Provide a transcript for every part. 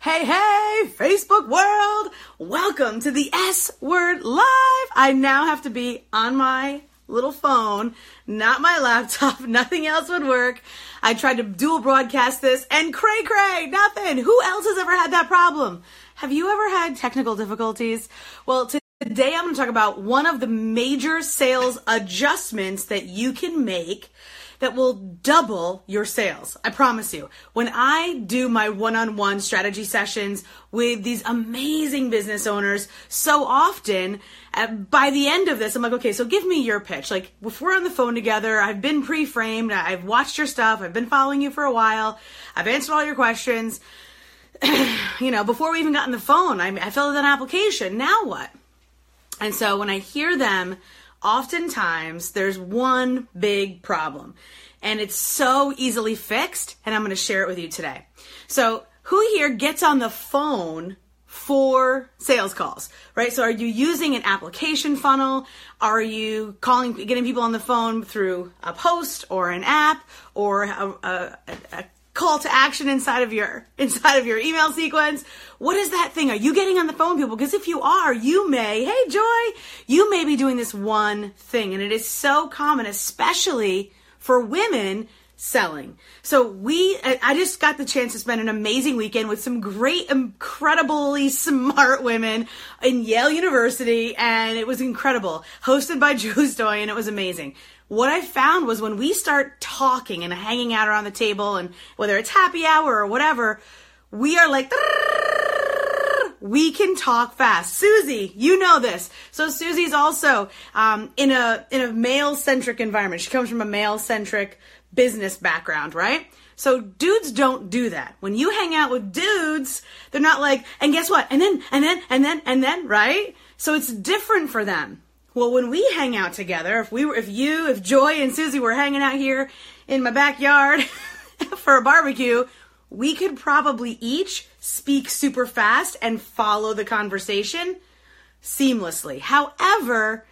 Hey, hey, Facebook world! Welcome to the S Word Live! I now have to be on my little phone, not my laptop, nothing else would work. I tried to dual broadcast this and cray cray, nothing. Who else has ever had that problem? Have you ever had technical difficulties? Well, today I'm going to talk about one of the major sales adjustments that you can make that will double your sales. I promise you. When I do my one-on-one strategy sessions with these amazing business owners, so often uh, by the end of this, I'm like, okay, so give me your pitch. Like if we're on the phone together, I've been pre-framed, I've watched your stuff, I've been following you for a while, I've answered all your questions. you know, before we even got on the phone, I, I filled out an application. Now what? And so when I hear them oftentimes there's one big problem and it's so easily fixed and I'm going to share it with you today. So, who here gets on the phone for sales calls, right? So, are you using an application funnel? Are you calling, getting people on the phone through a post or an app or a, a, a call to action inside of your inside of your email sequence. What is that thing? Are you getting on the phone people? Because if you are, you may, hey Joy, you may be doing this one thing and it is so common especially for women selling. So we I just got the chance to spend an amazing weekend with some great incredibly smart women in Yale University and it was incredible. Hosted by Joe Stoy and it was amazing what I found was when we start talking and hanging out around the table, and whether it's happy hour or whatever, we are like, we can talk fast. Susie, you know this. So Susie's also um, in a in a male centric environment. She comes from a male centric business background, right? So dudes don't do that. When you hang out with dudes, they're not like, and guess what? And then, and then, and then, and then, right? So it's different for them. Well, when we hang out together, if we were, if you, if Joy and Susie were hanging out here in my backyard for a barbecue, we could probably each speak super fast and follow the conversation seamlessly. However,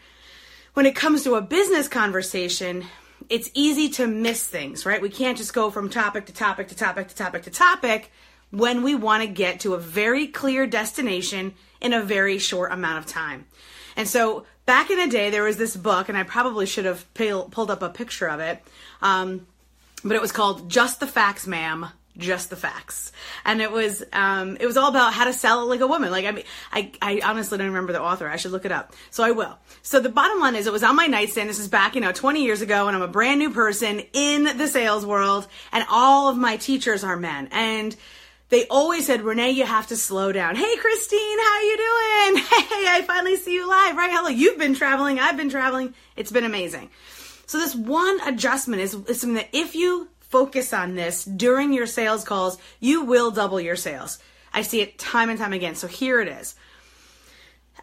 when it comes to a business conversation, it's easy to miss things, right? We can't just go from topic to topic to topic to topic to topic when we want to get to a very clear destination in a very short amount of time. And so back in the day, there was this book, and I probably should have pulled up a picture of it, um, but it was called Just the Facts, Ma'am. Just the facts, and it was um, it was all about how to sell like a woman. Like I mean, I I honestly don't remember the author. I should look it up, so I will. So the bottom line is, it was on my nightstand. This is back you know 20 years ago, and I'm a brand new person in the sales world, and all of my teachers are men, and they always said, Renee, you have to slow down. Hey, Christine, how you doing? Hey, I finally see you live, right? Hello, you've been traveling. I've been traveling. It's been amazing. So this one adjustment is, is something that if you focus on this during your sales calls, you will double your sales. I see it time and time again. So here it is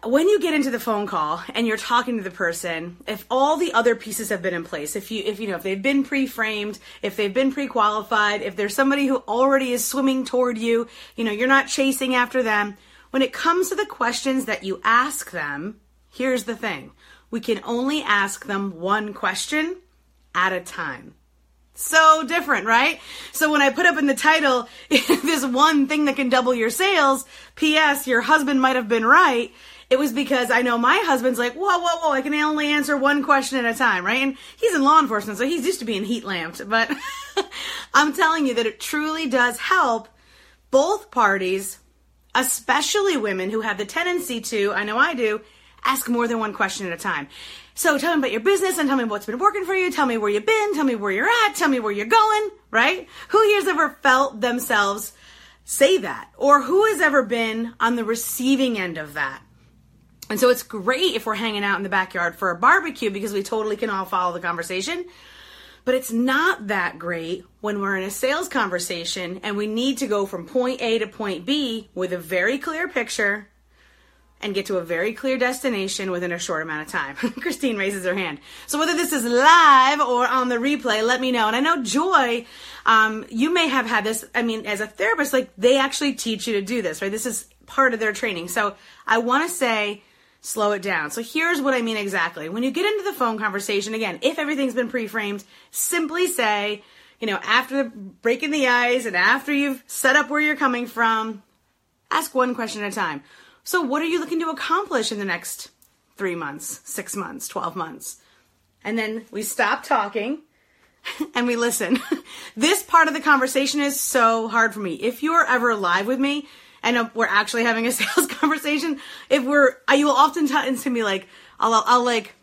when you get into the phone call and you're talking to the person, if all the other pieces have been in place, if you if you know if they've been pre-framed, if they've been pre-qualified, if there's somebody who already is swimming toward you, you know, you're not chasing after them. When it comes to the questions that you ask them, here's the thing. We can only ask them one question at a time. So different, right? So when I put up in the title, this one thing that can double your sales, P.S., your husband might have been right it was because I know my husband's like, whoa, whoa, whoa, I can only answer one question at a time, right? And he's in law enforcement, so he's used to being heat lamped. But I'm telling you that it truly does help both parties, especially women who have the tendency to, I know I do, ask more than one question at a time. So tell me about your business and tell me what's been working for you. Tell me where you've been. Tell me where you're at. Tell me where you're going, right? Who here's ever felt themselves say that? Or who has ever been on the receiving end of that? And so it's great if we're hanging out in the backyard for a barbecue because we totally can all follow the conversation. But it's not that great when we're in a sales conversation and we need to go from point A to point B with a very clear picture and get to a very clear destination within a short amount of time. Christine raises her hand. So whether this is live or on the replay, let me know. And I know Joy, um, you may have had this. I mean, as a therapist, like they actually teach you to do this, right? This is part of their training. So I want to say slow it down. So here's what I mean exactly. When you get into the phone conversation, again, if everything's been pre-framed, simply say, you know, after breaking the ice and after you've set up where you're coming from, Ask one question at a time. So, what are you looking to accomplish in the next three months, six months, 12 months? And then we stop talking and we listen. this part of the conversation is so hard for me. If you're ever live with me and we're actually having a sales conversation, if we're, you will often tend to me like, I'll, I'll, I'll like,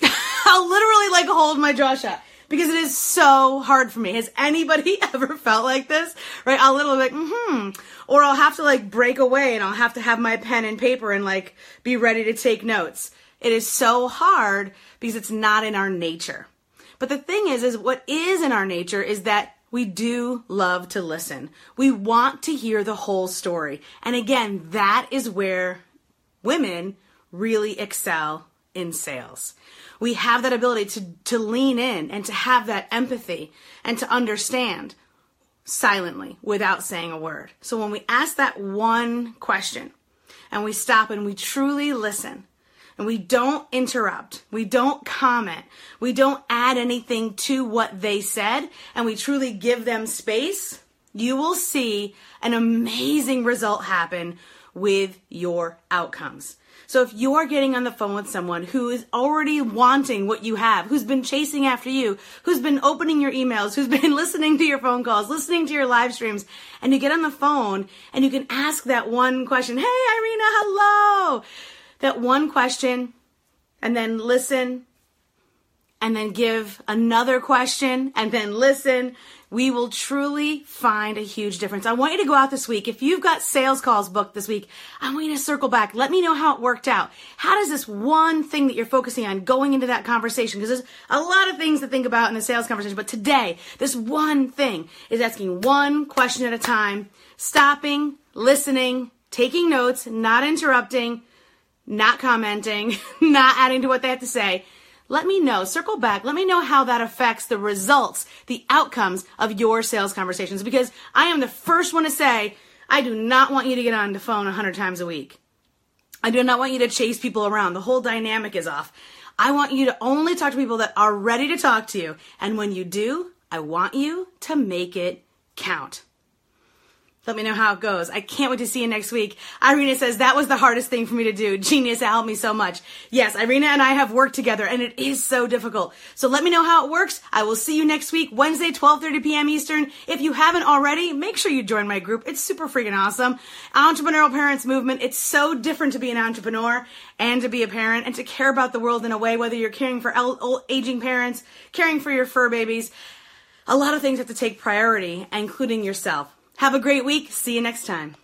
I'll literally like hold my jaw shut because it is so hard for me. Has anybody ever felt like this? Right? I'll literally like, hmm. Or I'll have to like break away and I'll have to have my pen and paper and like be ready to take notes. It is so hard because it's not in our nature. But the thing is, is what is in our nature is that we do love to listen. We want to hear the whole story. And again, that is where women really excel in sales. We have that ability to, to lean in and to have that empathy and to understand silently without saying a word. So when we ask that one question and we stop and we truly listen, and we don't interrupt, we don't comment, we don't add anything to what they said, and we truly give them space, you will see an amazing result happen with your outcomes. So if you're getting on the phone with someone who is already wanting what you have, who's been chasing after you, who's been opening your emails, who's been listening to your phone calls, listening to your live streams, and you get on the phone and you can ask that one question, Hey, Irina, hello that one question and then listen and then give another question and then listen, we will truly find a huge difference. I want you to go out this week. If you've got sales calls booked this week, I want you to circle back. Let me know how it worked out. How does this one thing that you're focusing on going into that conversation? Because there's a lot of things to think about in the sales conversation, but today, this one thing is asking one question at a time, stopping, listening, taking notes, not interrupting, not commenting, not adding to what they have to say. Let me know, circle back, let me know how that affects the results, the outcomes of your sales conversations because I am the first one to say, I do not want you to get on the phone 100 times a week. I do not want you to chase people around. The whole dynamic is off. I want you to only talk to people that are ready to talk to you. And when you do, I want you to make it count. Let me know how it goes. I can't wait to see you next week. Irina says that was the hardest thing for me to do. Genius, it helped me so much. Yes, Irina and I have worked together and it is so difficult. So let me know how it works. I will see you next week, Wednesday, 12:30 p.m. Eastern. If you haven't already, make sure you join my group. It's super freaking awesome. Entrepreneurial Parents Movement. It's so different to be an entrepreneur and to be a parent and to care about the world in a way whether you're caring for aging parents, caring for your fur babies. A lot of things have to take priority, including yourself. Have a great week. See you next time.